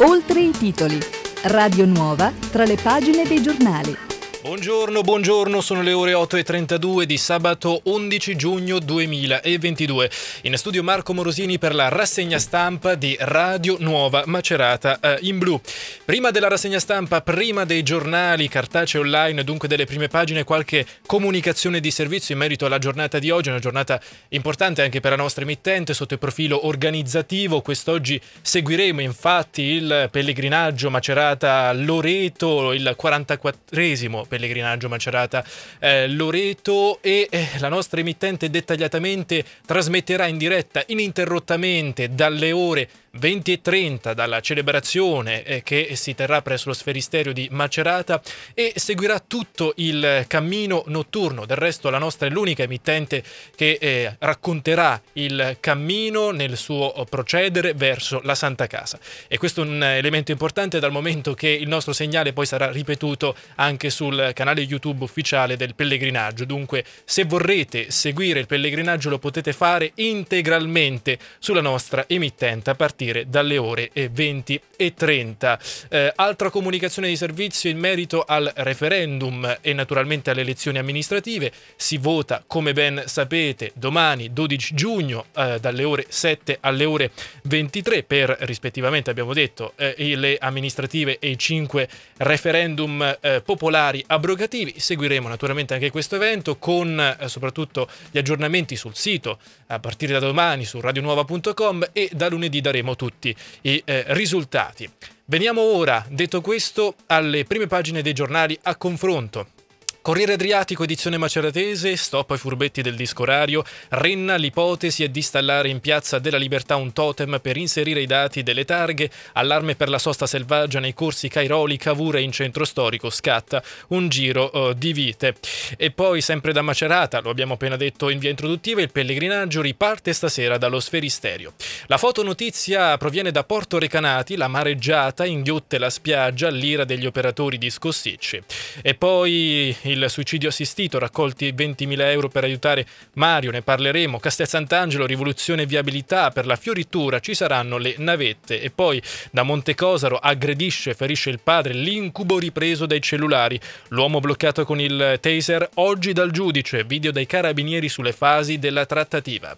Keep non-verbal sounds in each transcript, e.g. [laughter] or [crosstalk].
Oltre i titoli. Radio Nuova tra le pagine dei giornali. Buongiorno, buongiorno, sono le ore 8.32 di sabato 11 giugno 2022. In studio Marco Morosini per la rassegna stampa di Radio Nuova Macerata eh, in blu. Prima della rassegna stampa, prima dei giornali cartacei online, dunque delle prime pagine, qualche comunicazione di servizio in merito alla giornata di oggi, una giornata importante anche per la nostra emittente sotto il profilo organizzativo. Quest'oggi seguiremo infatti il pellegrinaggio Macerata Loreto, il 44esimo pellegrinaggio Macerata eh, Loreto e eh, la nostra emittente dettagliatamente trasmetterà in diretta ininterrottamente dalle ore 20 e 30 dalla celebrazione eh, che si terrà presso lo sferisterio di Macerata e seguirà tutto il cammino notturno. Del resto la nostra è l'unica emittente che eh, racconterà il cammino nel suo procedere verso la Santa Casa. E questo è un elemento importante dal momento che il nostro segnale poi sarà ripetuto anche sul canale YouTube ufficiale del pellegrinaggio. Dunque se vorrete seguire il pellegrinaggio lo potete fare integralmente sulla nostra emittente a partire partire dalle ore 20 e 30. Eh, altra comunicazione di servizio in merito al referendum e naturalmente alle elezioni amministrative. Si vota, come ben sapete, domani 12 giugno eh, dalle ore 7 alle ore 23 per rispettivamente, abbiamo detto, eh, le amministrative e i 5 referendum eh, popolari abrogativi. Seguiremo naturalmente anche questo evento con eh, soprattutto gli aggiornamenti sul sito a partire da domani su radionuova.com e da lunedì daremo tutti i eh, risultati. Veniamo ora, detto questo, alle prime pagine dei giornali a confronto. Corriere Adriatico, edizione maceratese, stop ai furbetti del disco orario, Renna l'ipotesi è di installare in Piazza della Libertà un totem per inserire i dati delle targhe, allarme per la sosta selvaggia nei corsi Cairoli, Cavura in centro storico, scatta un giro uh, di vite. E poi sempre da Macerata, lo abbiamo appena detto in via introduttiva, il pellegrinaggio riparte stasera dallo sferisterio. La fotonotizia proviene da Porto Recanati, la mareggiata inghiotte la spiaggia all'ira degli operatori di Scossicci. E poi il suicidio assistito, raccolti 20.000 euro per aiutare Mario, ne parleremo. Castel Sant'Angelo, rivoluzione e viabilità, per la fioritura ci saranno le navette. E poi da Montecosaro aggredisce e ferisce il padre, l'incubo ripreso dai cellulari. L'uomo bloccato con il taser, oggi dal giudice, video dai carabinieri sulle fasi della trattativa.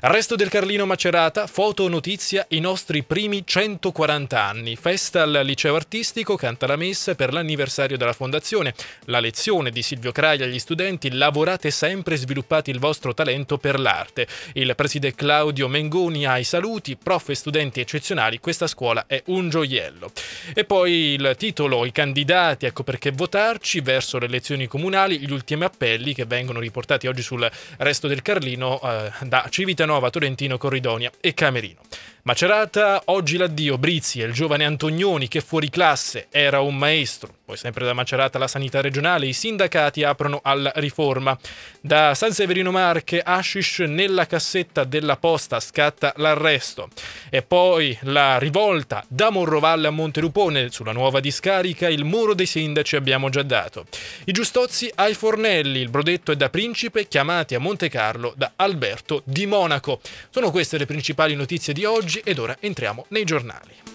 Resto del Carlino Macerata, foto notizia i nostri primi 140 anni. Festa al liceo artistico, canta la messa per l'anniversario della fondazione. La lezione di Silvio Craglia agli studenti, lavorate sempre e sviluppate il vostro talento per l'arte. Il preside Claudio Mengoni ai saluti, prof e studenti eccezionali, questa scuola è un gioiello. E poi il titolo, i candidati, ecco perché votarci verso le elezioni comunali, gli ultimi appelli che vengono riportati oggi sul Resto del Carlino eh, da Civitanova Nova, Tolentino, Corridonia e Camerino. Macerata, oggi l'addio, Brizzi e il giovane Antonioni che fuori classe era un maestro. Poi sempre da Macerata la sanità regionale, i sindacati aprono alla riforma. Da San Severino Marche, Ashish nella cassetta della posta scatta l'arresto. E poi la rivolta da Morrovalle a Monterupone sulla nuova discarica, il muro dei sindaci abbiamo già dato. I giustozzi ai fornelli, il brodetto è da principe, chiamati a Monte Carlo da Alberto di Monaco. Sono queste le principali notizie di oggi ed ora entriamo nei giornali.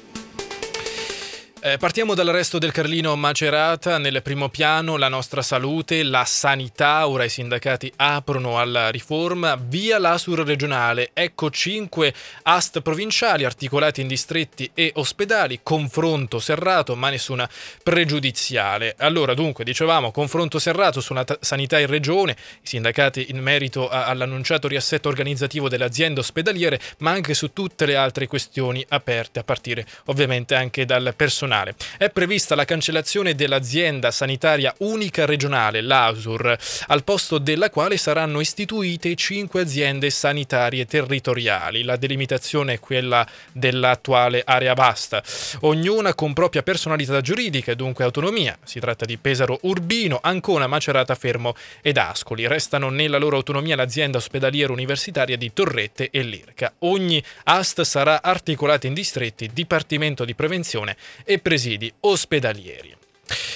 Eh, partiamo dal resto del Carlino Macerata, nel primo piano la nostra salute, la sanità, ora i sindacati aprono alla riforma, via l'ASUR regionale, ecco cinque AST provinciali articolati in distretti e ospedali, confronto serrato ma nessuna pregiudiziale. Allora dunque dicevamo confronto serrato sulla t- sanità in regione, i sindacati in merito a- all'annunciato riassetto organizzativo delle aziende ospedaliere ma anche su tutte le altre questioni aperte a partire ovviamente anche dal personale nazionale. È prevista la cancellazione dell'azienda sanitaria unica regionale, l'ASUR, al posto della quale saranno istituite cinque aziende sanitarie territoriali. La delimitazione è quella dell'attuale area vasta, ognuna con propria personalità giuridica e dunque autonomia. Si tratta di Pesaro Urbino, Ancona, Macerata, Fermo ed Ascoli. Restano nella loro autonomia l'azienda ospedaliera universitaria di Torrette e Lirca. Ogni AST sarà articolata in distretti, Dipartimento di Prevenzione e presidi ospedalieri.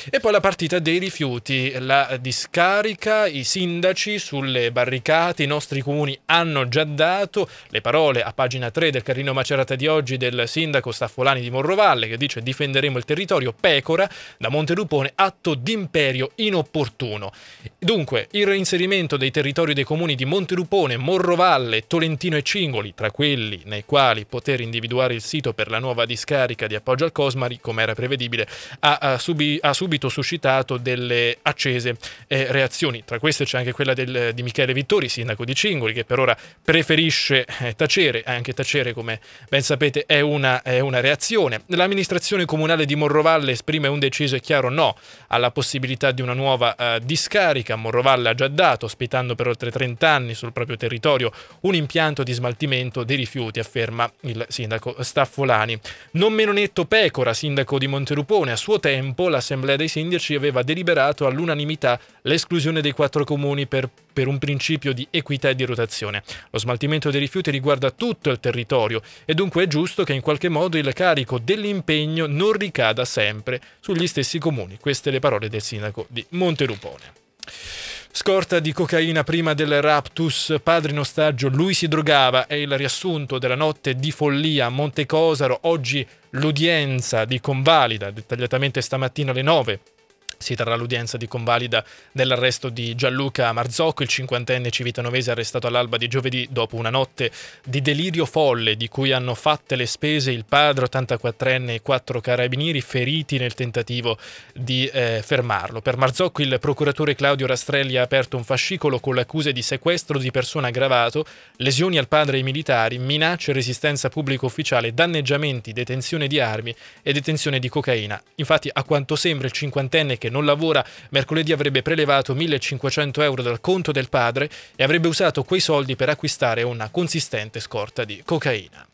E poi la partita dei rifiuti, la discarica, i sindaci sulle barricate, i nostri comuni hanno già dato le parole a pagina 3 del Carlino Macerata di oggi del sindaco Staffolani di Morrovalle che dice difenderemo il territorio, pecora, da Montelupone, atto d'imperio inopportuno. Dunque, il reinserimento dei territori dei comuni di Montelupone, Morrovalle, Tolentino e Cingoli, tra quelli nei quali poter individuare il sito per la nuova discarica di appoggio al Cosmari, come era prevedibile, ha, ha, subi, ha subito suscitato delle accese eh, reazioni. Tra queste c'è anche quella del, di Michele Vittori, sindaco di Cingoli, che per ora preferisce eh, tacere, anche tacere come ben sapete è una, è una reazione. L'amministrazione comunale di Morrovalle esprime un deciso e chiaro no alla possibilità di una nuova eh, discarica. Morrovalle ha già dato, ospitando per oltre 30 anni sul proprio territorio, un impianto di smaltimento dei rifiuti, afferma il sindaco Staffolani. Non meno netto Pecora, sindaco di Monterupone, a suo tempo l'Assemblea dei sindaci aveva deliberato all'unanimità l'esclusione dei quattro comuni per, per un principio di equità e di rotazione. Lo smaltimento dei rifiuti riguarda tutto il territorio e dunque è giusto che in qualche modo il carico dell'impegno non ricada sempre sugli stessi comuni. Queste le parole del sindaco di Monterupone. Scorta di cocaina prima del raptus, padre in ostaggio, lui si drogava, è il riassunto della notte di follia a Monte Cosaro, oggi l'udienza di convalida, dettagliatamente stamattina alle 9 si terrà l'udienza di convalida dell'arresto di Gianluca Marzocco, il cinquantenne civitanovese arrestato all'alba di giovedì dopo una notte di delirio folle di cui hanno fatte le spese il padre 84enne e quattro carabinieri feriti nel tentativo di eh, fermarlo. Per Marzocco il procuratore Claudio Rastrelli ha aperto un fascicolo con le accuse di sequestro di persona aggravato, lesioni al padre e ai militari, minacce, resistenza pubblico ufficiale, danneggiamenti, detenzione di armi e detenzione di cocaina. Infatti, a quanto sembra il cinquantenne che non lavora, mercoledì avrebbe prelevato 1500 euro dal conto del padre e avrebbe usato quei soldi per acquistare una consistente scorta di cocaina.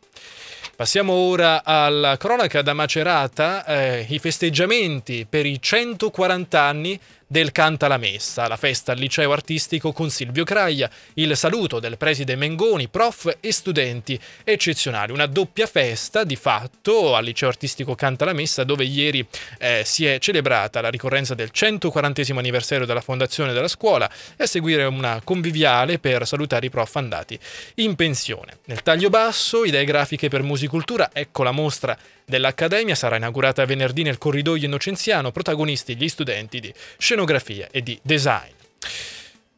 Passiamo ora alla cronaca da Macerata, eh, i festeggiamenti per i 140 anni del Canta la Messa, la festa al liceo artistico con Silvio Craglia, il saluto del preside Mengoni, prof e studenti eccezionali. Una doppia festa di fatto al liceo artistico Canta la Messa dove ieri eh, si è celebrata la ricorrenza del 140 anniversario della fondazione della scuola e a seguire una conviviale per salutare i prof andati in pensione. Nel taglio basso, idee grafiche per musicultura, ecco la mostra dell'Accademia sarà inaugurata venerdì nel corridoio innocenziano, protagonisti gli studenti di scenografia e di design.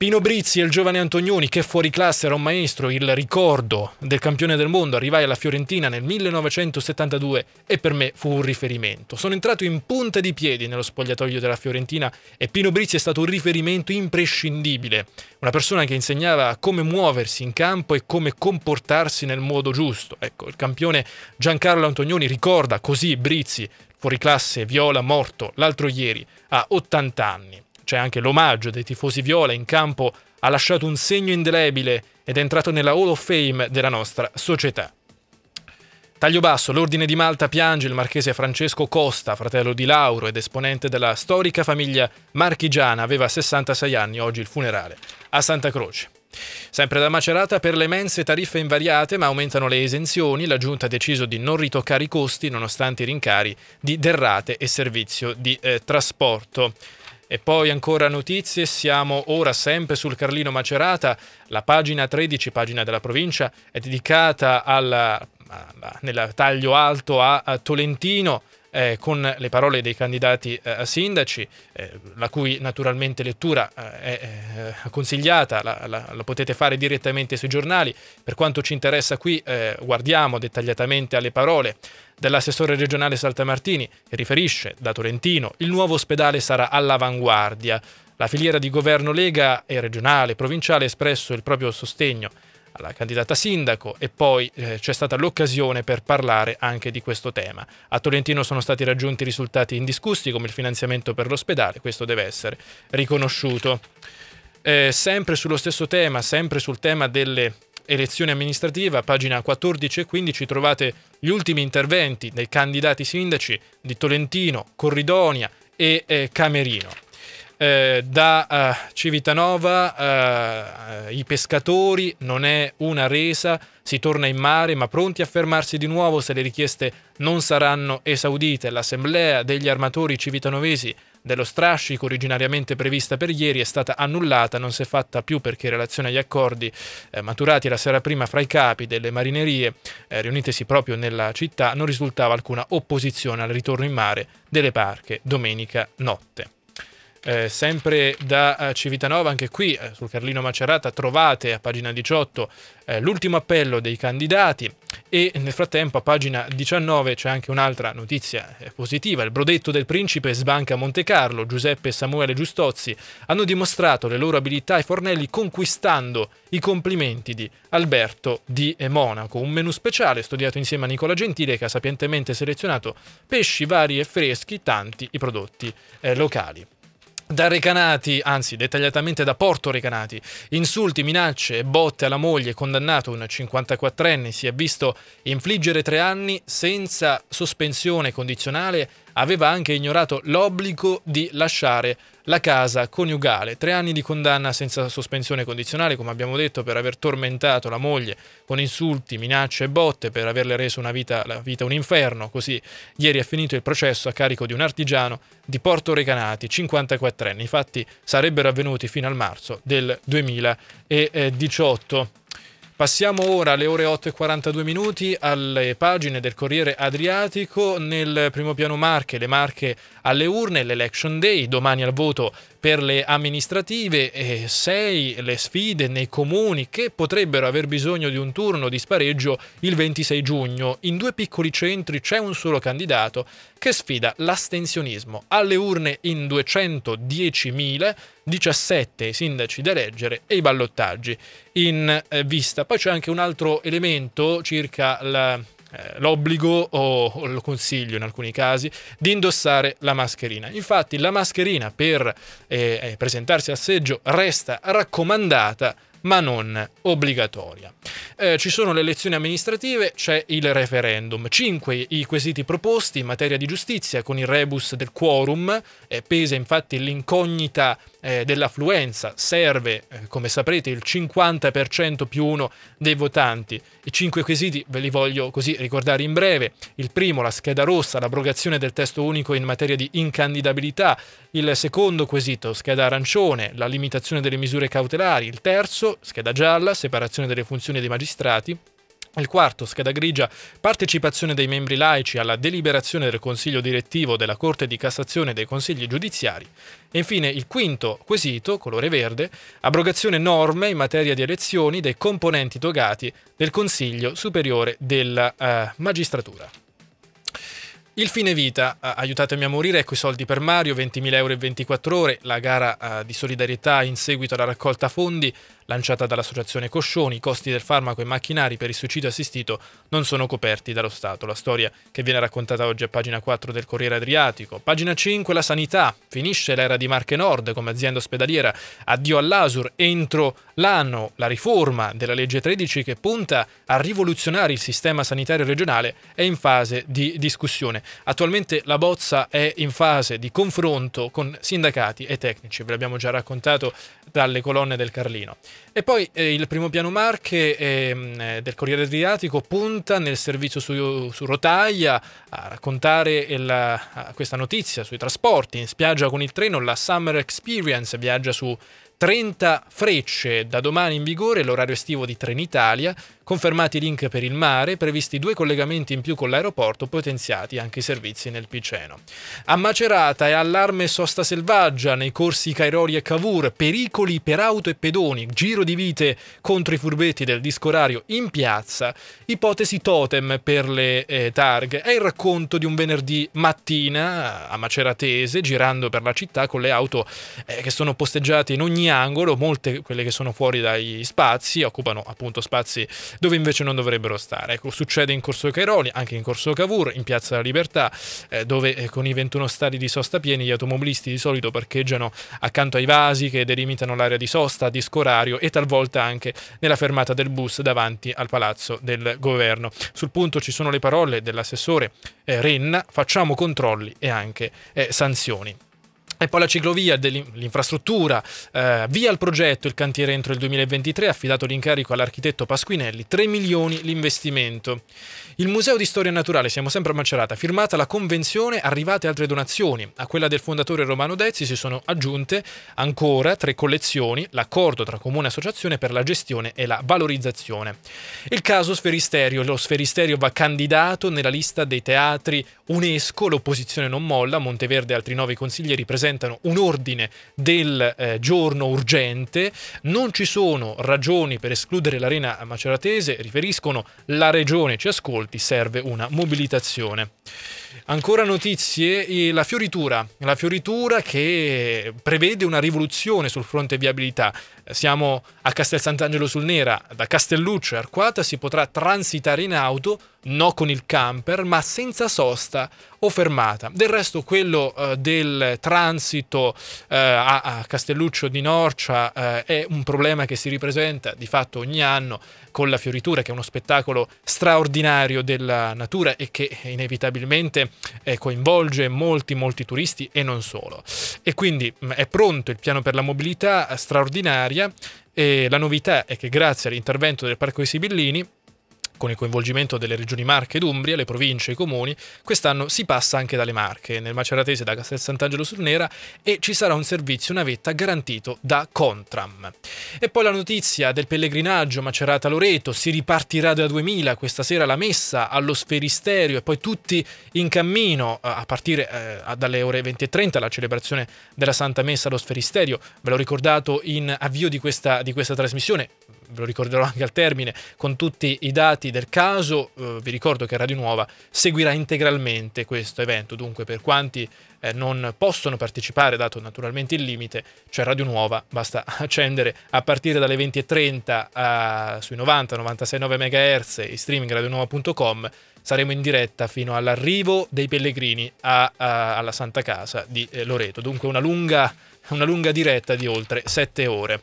Pino Brizzi e il giovane Antonioni, che fuori classe era un maestro, il ricordo del campione del mondo, arrivai alla Fiorentina nel 1972 e per me fu un riferimento. Sono entrato in punta di piedi nello spogliatoio della Fiorentina e Pino Brizzi è stato un riferimento imprescindibile, una persona che insegnava come muoversi in campo e come comportarsi nel modo giusto. Ecco, il campione Giancarlo Antonioni ricorda così Brizzi, fuori classe, viola, morto l'altro ieri, a 80 anni c'è anche l'omaggio dei tifosi viola in campo, ha lasciato un segno indelebile ed è entrato nella Hall of Fame della nostra società. Taglio basso, l'Ordine di Malta piange il marchese Francesco Costa, fratello di Lauro ed esponente della storica famiglia marchigiana, aveva 66 anni, oggi il funerale a Santa Croce. Sempre da Macerata per le mense tariffe invariate ma aumentano le esenzioni, la Giunta ha deciso di non ritoccare i costi nonostante i rincari di derrate e servizio di eh, trasporto. E poi ancora notizie, siamo ora sempre sul Carlino Macerata, la pagina 13, pagina della provincia, è dedicata alla, alla, nel taglio alto a, a Tolentino eh, con le parole dei candidati eh, a sindaci, eh, la cui naturalmente lettura eh, è eh, consigliata, la, la, la, potete fare direttamente sui giornali. Per quanto ci interessa qui, eh, guardiamo dettagliatamente alle parole dell'assessore regionale Saltamartini, che riferisce da Tolentino, il nuovo ospedale sarà all'avanguardia. La filiera di governo Lega e regionale, provinciale ha espresso il proprio sostegno alla candidata sindaco e poi eh, c'è stata l'occasione per parlare anche di questo tema. A Tolentino sono stati raggiunti risultati indiscussi come il finanziamento per l'ospedale, questo deve essere riconosciuto. Eh, sempre sullo stesso tema, sempre sul tema delle elezioni amministrative, a pagina 14 e 15 trovate gli ultimi interventi dei candidati sindaci di Tolentino, Corridonia e eh, Camerino eh, da uh, Civitanova uh, i pescatori non è una resa, si torna in mare ma pronti a fermarsi di nuovo se le richieste non saranno esaudite. L'assemblea degli armatori civitanovesi dello strascico originariamente prevista per ieri è stata annullata, non si è fatta più perché in relazione agli accordi eh, maturati la sera prima fra i capi delle marinerie eh, riunitesi proprio nella città non risultava alcuna opposizione al ritorno in mare delle barche domenica notte. Eh, sempre da uh, Civitanova, anche qui eh, sul Carlino Macerata trovate a pagina 18 eh, l'ultimo appello dei candidati. E nel frattempo a pagina 19 c'è anche un'altra notizia eh, positiva, il brodetto del principe sbanca Monte Carlo, Giuseppe e Samuele Giustozzi hanno dimostrato le loro abilità ai fornelli conquistando i complimenti di Alberto di Monaco, un menù speciale studiato insieme a Nicola Gentile che ha sapientemente selezionato pesci vari e freschi, tanti i prodotti eh, locali da Recanati, anzi dettagliatamente da Porto Recanati, insulti, minacce e botte alla moglie, condannato un 54enne, si è visto infliggere tre anni senza sospensione condizionale aveva anche ignorato l'obbligo di lasciare la casa coniugale. Tre anni di condanna senza sospensione condizionale, come abbiamo detto, per aver tormentato la moglie con insulti, minacce e botte, per averle reso una vita, la vita un inferno. Così ieri è finito il processo a carico di un artigiano di Porto Recanati, 54 anni. Infatti sarebbero avvenuti fino al marzo del 2018. Passiamo ora alle ore 8 e 42 minuti alle pagine del Corriere Adriatico. Nel primo piano Marche, le Marche alle urne, l'Election Day, domani al voto per le amministrative e sei le sfide nei comuni che potrebbero aver bisogno di un turno di spareggio il 26 giugno. In due piccoli centri c'è un solo candidato che sfida l'astensionismo. Alle urne in 210.000, 17 i sindaci da eleggere e i ballottaggi in eh, vista. Poi c'è anche un altro elemento circa la eh, l'obbligo o, o, lo consiglio in alcuni casi di indossare la mascherina. Infatti la mascherina per eh, eh presentarsi al seggio resta raccomandata ma non obbligatoria. Eh, ci sono le elezioni amministrative, c'è il referendum. Cinque i quesiti proposti in materia di giustizia con il rebus del quorum, eh, pesa infatti l'incognita eh, dell'affluenza, serve, eh, come saprete, il 50% più uno dei votanti. I cinque quesiti ve li voglio così ricordare in breve. Il primo, la scheda rossa, l'abrogazione del testo unico in materia di incandidabilità. Il secondo quesito, scheda arancione, la limitazione delle misure cautelari. Il terzo, scheda gialla, separazione delle funzioni dei magistrati. Il quarto, scheda grigia, partecipazione dei membri laici alla deliberazione del Consiglio direttivo della Corte di Cassazione dei Consigli giudiziari. E infine il quinto quesito, colore verde, abrogazione norme in materia di elezioni dei componenti togati del Consiglio Superiore della uh, Magistratura. Il fine vita, aiutatemi a morire, ecco i soldi per Mario, 20.000 euro e 24 ore, la gara uh, di solidarietà in seguito alla raccolta fondi lanciata dall'associazione Coscioni, i costi del farmaco e macchinari per il suicidio assistito non sono coperti dallo Stato. La storia che viene raccontata oggi a pagina 4 del Corriere Adriatico. Pagina 5 la sanità. Finisce l'era di Marche Nord come azienda ospedaliera. Addio all'Asur. Entro l'anno la riforma della legge 13 che punta a rivoluzionare il sistema sanitario regionale è in fase di discussione. Attualmente la bozza è in fase di confronto con sindacati e tecnici, ve l'abbiamo già raccontato dalle colonne del Carlino. E poi eh, il primo piano Marche ehm, eh, del Corriere Adriatico punta nel servizio su, su rotaia a raccontare il, a questa notizia sui trasporti. In spiaggia con il treno la Summer Experience viaggia su 30 frecce da domani in vigore l'orario estivo di Trenitalia Confermati i link per il mare, previsti due collegamenti in più con l'aeroporto, potenziati anche i servizi nel Piceno. A Macerata è allarme sosta selvaggia nei corsi Cairoli e Cavour, pericoli per auto e pedoni, giro di vite contro i furbetti del disco orario in piazza, ipotesi totem per le eh, targhe. È il racconto di un venerdì mattina a Maceratese, girando per la città con le auto eh, che sono posteggiate in ogni angolo, molte quelle che sono fuori dai spazi, occupano appunto spazi dove invece non dovrebbero stare. Ecco, succede in Corso Cairoli, anche in Corso Cavour, in Piazza della Libertà, eh, dove eh, con i 21 stadi di sosta pieni gli automobilisti di solito parcheggiano accanto ai vasi che delimitano l'area di sosta, di scorario e talvolta anche nella fermata del bus davanti al palazzo del governo. Sul punto ci sono le parole dell'assessore eh, Renna, facciamo controlli e anche eh, sanzioni. E poi la ciclovia dell'infrastruttura, eh, via il progetto, il cantiere entro il 2023, affidato l'incarico all'architetto Pasquinelli, 3 milioni l'investimento. Il Museo di Storia Naturale, siamo sempre a Macerata, firmata la convenzione, arrivate altre donazioni. A quella del fondatore Romano Dezzi si sono aggiunte ancora tre collezioni, l'accordo tra comune e associazione per la gestione e la valorizzazione. Il caso Sferisterio, lo Sferisterio va candidato nella lista dei teatri UNESCO, l'opposizione non molla, Monteverde e altri nove consiglieri presentano un ordine del eh, giorno urgente, non ci sono ragioni per escludere l'arena maceratese, riferiscono la regione ci ascolti, serve una mobilitazione. Ancora notizie, la fioritura, la fioritura che prevede una rivoluzione sul fronte viabilità. Siamo a Castel Sant'Angelo sul Nera, da Castelluccio e Arquata si potrà transitare in auto, no con il camper, ma senza sosta o fermata. Del resto quello eh, del transito eh, a, a, Castelluccio di Norcia eh, è un problema che si ripresenta di fatto ogni anno con la fioritura, che è uno spettacolo straordinario della natura e che inevitabilmente eh, coinvolge molti, molti turisti e non solo. E quindi mh, è pronto il piano per la mobilità straordinaria e la novità è che grazie all'intervento del Parco dei Sibillini con il coinvolgimento delle regioni Marche ed Umbria, le province e i comuni, quest'anno si passa anche dalle Marche, nel Maceratese da Castel Sant'Angelo sul Nera e ci sarà un servizio navetta garantito da Contram. E poi la notizia del pellegrinaggio Macerata-Loreto, si ripartirà da 2000, questa sera la messa allo Sferisterio e poi tutti in cammino eh, a partire eh, dalle ore 20.30 la celebrazione della Santa Messa allo Sferisterio, ve l'ho ricordato in avvio di questa, di questa trasmissione, ve lo ricorderò anche al termine, con tutti i dati del caso. Eh, vi ricordo che Radio Nuova seguirà integralmente questo evento, dunque per quanti eh, non possono partecipare, dato naturalmente il limite, cioè Radio Nuova, basta [laughs] accendere a partire dalle 20.30 eh, sui 90-96,9 MHz e streaming radionuova.com saremo in diretta fino all'arrivo dei pellegrini a, a, alla Santa Casa di eh, Loreto. Dunque una lunga, una lunga diretta di oltre 7 ore.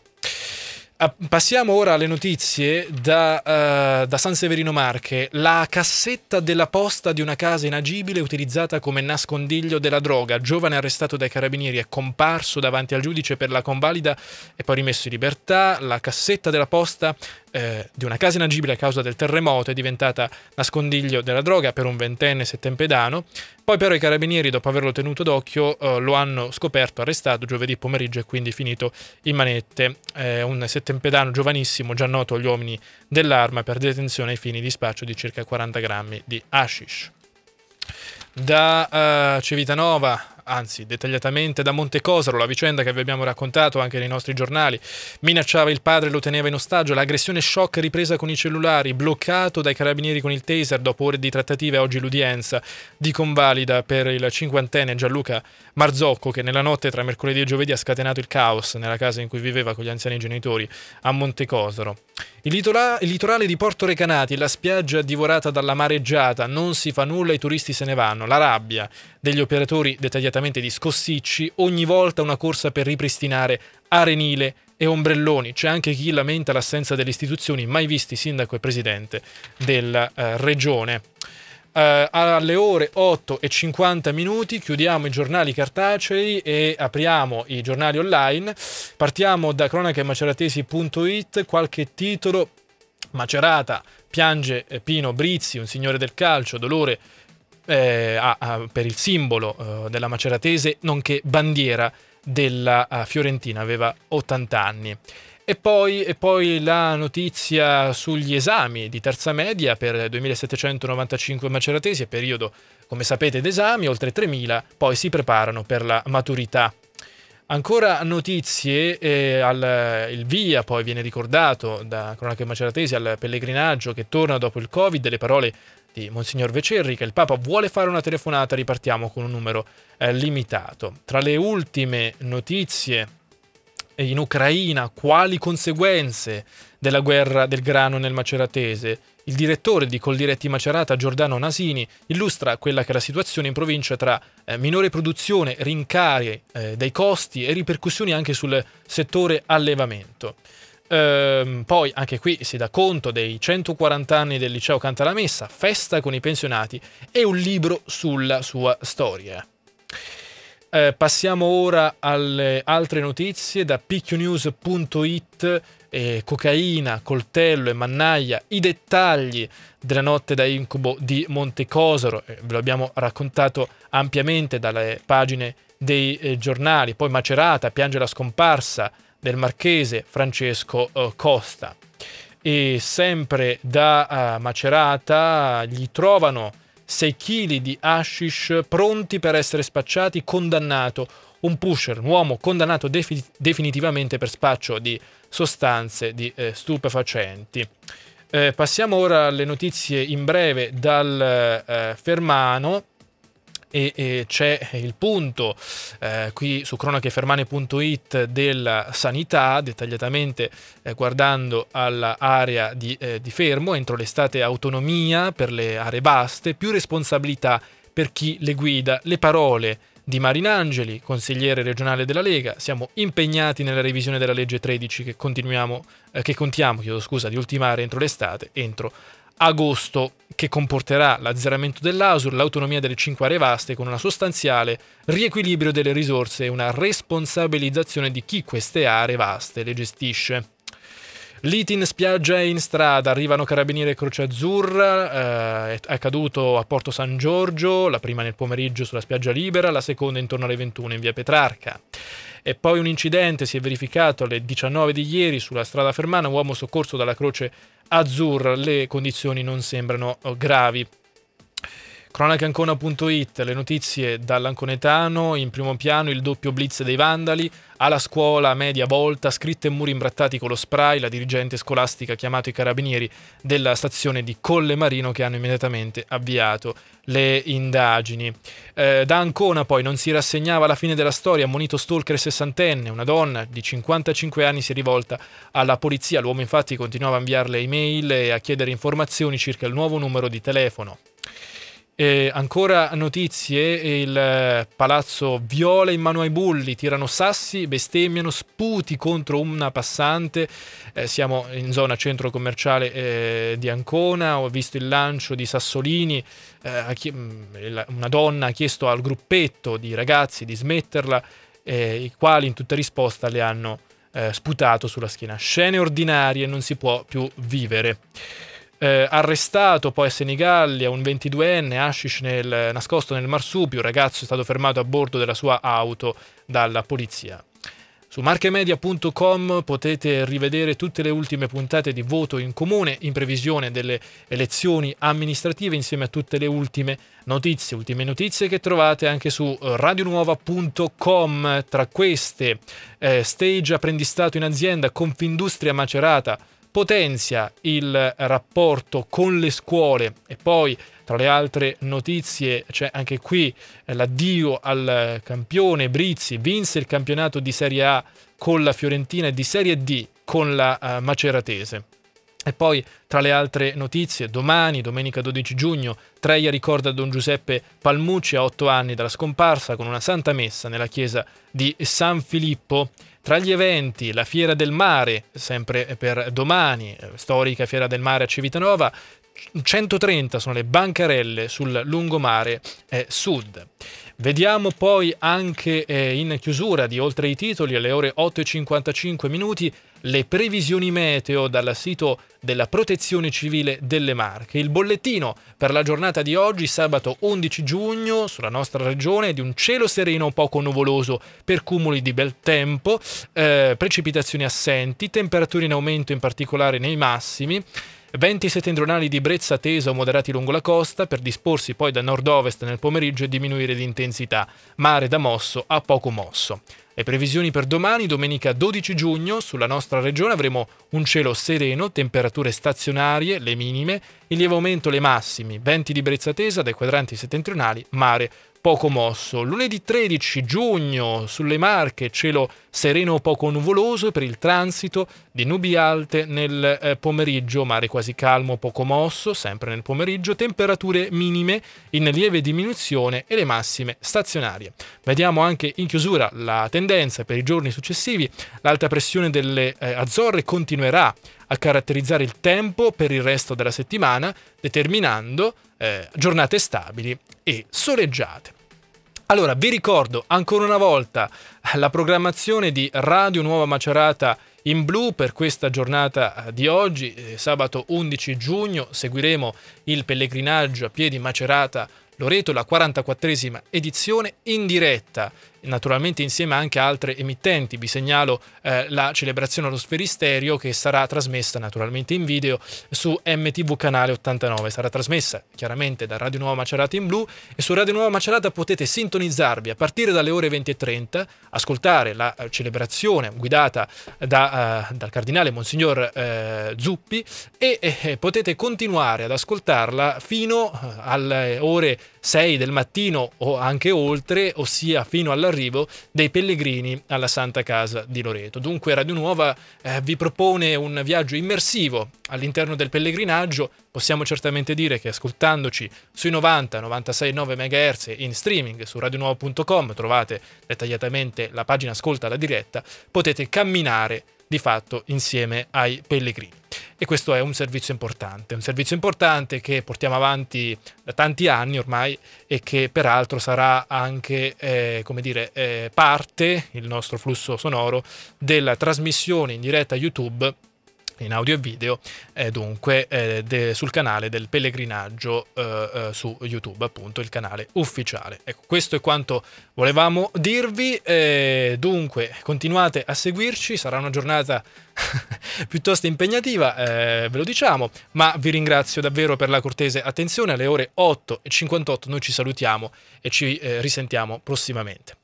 Passiamo ora alle notizie da, uh, da, San Severino Marche. La cassetta della posta di una casa inagibile utilizzata come nascondiglio della droga. Giovane arrestato dai carabinieri è comparso davanti al giudice per la convalida e poi rimesso in libertà. La cassetta della posta eh, di una casa inagibile a causa del terremoto è diventata nascondiglio della droga per un ventenne settempedano. Poi però i carabinieri, dopo averlo tenuto d'occhio, eh, lo hanno scoperto, arrestato giovedì pomeriggio e quindi finito in manette. Eh, un settempedano giovanissimo, già noto agli uomini dell'arma per detenzione ai fini di spaccio di circa 40 grammi di hashish. Da uh, Civitanova anzi dettagliatamente da Montecosaro, la vicenda che vi abbiamo raccontato anche nei nostri giornali. Minacciava il padre e lo teneva in ostaggio, l'aggressione shock ripresa con i cellulari, bloccato dai carabinieri con il taser dopo ore di trattative, oggi l'udienza di convalida per il cinquantenne Gianluca Marzocco che nella notte tra mercoledì e giovedì ha scatenato il caos nella casa in cui viveva con gli anziani genitori a Montecosaro. Il, litora- il litorale di Porto Recanati, la spiaggia divorata dalla mareggiata, non si fa nulla, i turisti se ne vanno. La rabbia degli operatori dettagliatamente di Scossicci, ogni volta una corsa per ripristinare arenile e ombrelloni. C'è anche chi lamenta l'assenza delle istituzioni mai visti sindaco e presidente della eh, regione. Uh, alle ore 8 e 50 minuti chiudiamo i giornali cartacei e apriamo i giornali online. Partiamo da cronache-maceratesi.it, qualche titolo. Macerata piange eh, Pino Brizzi, un signore del calcio, dolore eh, a, a, per il simbolo eh, della Maceratese, nonché bandiera della uh, Fiorentina, aveva 80 anni. E poi, e poi, la notizia sugli esami di terza media per 2795 maceratesi, periodo, come sapete, d'esami, oltre 3000, poi si preparano per la maturità. Ancora notizie, eh, al, il via poi viene ricordato da Cronache Maceratesi al pellegrinaggio che torna dopo il Covid, le parole di Monsignor Vecerri che il Papa vuole fare una telefonata, ripartiamo con un numero eh, limitato. Tra le ultime notizie in Ucraina, quali conseguenze della guerra del grano nel Maceratese. Il direttore di Coldiretti Macerata, Giordano Nasini, illustra quella che è la situazione in provincia tra eh, minore produzione, rincari eh, dei costi e ripercussioni anche sul settore allevamento. Ehm, poi anche qui si dà conto dei 140 anni del liceo Canta la Messa, festa con i pensionati e un libro sulla sua storia. Eh, passiamo ora alle altre notizie da picchionews.it. Eh, cocaina, coltello e mannaia, i dettagli della notte da incubo di Montecosoro, eh, ve lo abbiamo raccontato ampiamente dalle pagine dei eh, giornali, poi Macerata piange la scomparsa del marchese Francesco eh, Costa. E sempre da uh, Macerata gli trovano 6 kg di hashish pronti per essere spacciati, condannato. Un pusher, un uomo condannato defi- definitivamente per spaccio di sostanze di eh, stupefacenti. Eh, passiamo ora alle notizie in breve dal eh, Fermano e, e c'è il punto eh, qui su cronachefermane.it della sanità, dettagliatamente eh, guardando all'area di, eh, di Fermo, entro l'estate autonomia per le aree vaste, più responsabilità per chi le guida, le parole di Marinangeli, consigliere regionale della Lega. Siamo impegnati nella revisione della legge 13 che, continuiamo, eh, che contiamo scusa, di ultimare entro l'estate, entro agosto, che comporterà l'azzeramento dell'ASUR, l'autonomia delle cinque aree vaste con una sostanziale riequilibrio delle risorse e una responsabilizzazione di chi queste aree vaste le gestisce. Liti in spiaggia e in strada, arrivano carabinieri e Croce Azzurra, eh, è accaduto a Porto San Giorgio, la prima nel pomeriggio sulla spiaggia libera, la seconda intorno alle 21 in via Petrarca. E poi un incidente si è verificato alle 19 di ieri sulla strada Fermana, un uomo soccorso dalla Croce Azzurra, le condizioni non sembrano gravi. Cronacancona.it, le notizie dall'Anconetano, in primo piano il doppio blitz dei vandali, alla scuola media volta, scritte e muri imbrattati con lo spray, la dirigente scolastica ha chiamato i carabinieri della stazione di Colle Marino che hanno immediatamente avviato le indagini. Eh, da Ancona poi non si rassegnava alla fine della storia, ammonito stalker sessantenne, una donna di 55 anni si è rivolta alla polizia, l'uomo infatti continuava a inviarle email e a chiedere informazioni circa il nuovo numero di telefono. E ancora notizie, il eh, palazzo viola in mano ai bulli, tirano sassi, bestemmiano, sputi contro una passante, eh, siamo in zona centro commerciale eh, di Ancona, ho visto il lancio di sassolini, eh, mm, una donna ha chiesto al gruppetto di ragazzi di smetterla, eh, i quali in tutta risposta le hanno eh, sputato sulla schiena. Scene ordinarie, non si può più vivere. Eh, arrestato poi a Senigallia un 22enne, hashish nel, nascosto nel marsupio, il ragazzo è stato fermato a bordo della sua auto dalla polizia. Su marchemedia.com potete rivedere tutte le ultime puntate di voto in comune in previsione delle elezioni amministrative insieme a tutte le ultime notizie, ultime notizie che trovate anche su radionuova.com. Tra queste, eh, stage apprendistato in azienda, Confindustria Macerata, potenzia il rapporto con le scuole e poi tra le altre notizie c'è anche qui eh, l'addio al campione Brizzi, vinse il campionato di Serie A con la Fiorentina e di Serie D con la uh, Maceratese. E poi, tra le altre notizie, domani, domenica 12 giugno, Treia ricorda Don Giuseppe Palmucci a otto anni dalla scomparsa con una santa messa nella chiesa di San Filippo. Tra gli eventi, la Fiera del Mare, sempre per domani, storica Fiera del Mare a Civitanova, 130 sono le bancarelle sul lungomare eh, sud. Vediamo poi anche eh, in chiusura di oltre i titoli alle ore 8.55 minuti le previsioni meteo dal sito della Protezione Civile delle Marche. Il bollettino per la giornata di oggi, sabato 11 giugno, sulla nostra regione, è di un cielo sereno poco nuvoloso per cumuli di bel tempo, eh, precipitazioni assenti, temperature in aumento in particolare nei massimi. Venti settentrionali di brezza tesa o moderati lungo la costa per disporsi poi da nord-ovest nel pomeriggio e diminuire di intensità. Mare da mosso a poco mosso. Le previsioni per domani, domenica 12 giugno, sulla nostra regione avremo un cielo sereno, temperature stazionarie, le minime, in lieve aumento le massimi, venti di brezza tesa dai quadranti settentrionali, mare poco mosso. Lunedì 13 giugno sulle Marche cielo sereno o poco nuvoloso per il transito di nubi alte nel eh, pomeriggio, mare quasi calmo poco mosso, sempre nel pomeriggio, temperature minime in lieve diminuzione e le massime stazionarie. Vediamo anche in chiusura la tendenza per i giorni successivi. L'alta pressione delle eh, Azzorre continuerà a caratterizzare il tempo per il resto della settimana, determinando eh, giornate stabili e soleggiate. Allora, vi ricordo ancora una volta la programmazione di Radio Nuova Macerata in blu per questa giornata di oggi, eh, sabato 11 giugno, seguiremo il pellegrinaggio a piedi Macerata Loreto, la 44esima edizione in diretta naturalmente insieme anche a altre emittenti. Vi segnalo eh, la celebrazione allo Sferisterio che sarà trasmessa naturalmente in video su MTV Canale 89. Sarà trasmessa chiaramente da Radio Nuova Macerata in blu e su Radio Nuova Macerata potete sintonizzarvi a partire dalle ore 20.30, ascoltare la eh, celebrazione guidata da, uh, dal cardinale Monsignor uh, Zuppi e eh, potete continuare ad ascoltarla fino alle ore 6 del mattino o anche oltre, ossia fino all'arrivo dei pellegrini alla Santa Casa di Loreto. Dunque Radio Nuova eh, vi propone un viaggio immersivo all'interno del pellegrinaggio. Possiamo certamente dire che ascoltandoci sui 90-96,9 MHz in streaming su radionuova.com trovate dettagliatamente la pagina ascolta alla diretta, potete camminare di fatto insieme ai pellegrini. E questo è un servizio importante, un servizio importante che portiamo avanti da tanti anni ormai e che peraltro sarà anche, eh, come dire, eh, parte, il nostro flusso sonoro, della trasmissione in diretta YouTube in audio e video, eh, dunque eh, de, sul canale del pellegrinaggio eh, eh, su YouTube, appunto il canale ufficiale. Ecco, questo è quanto volevamo dirvi. Eh, dunque, continuate a seguirci, sarà una giornata [laughs] piuttosto impegnativa, eh, ve lo diciamo, ma vi ringrazio davvero per la cortese attenzione. Alle ore 8.58 noi ci salutiamo e ci risentiamo prossimamente.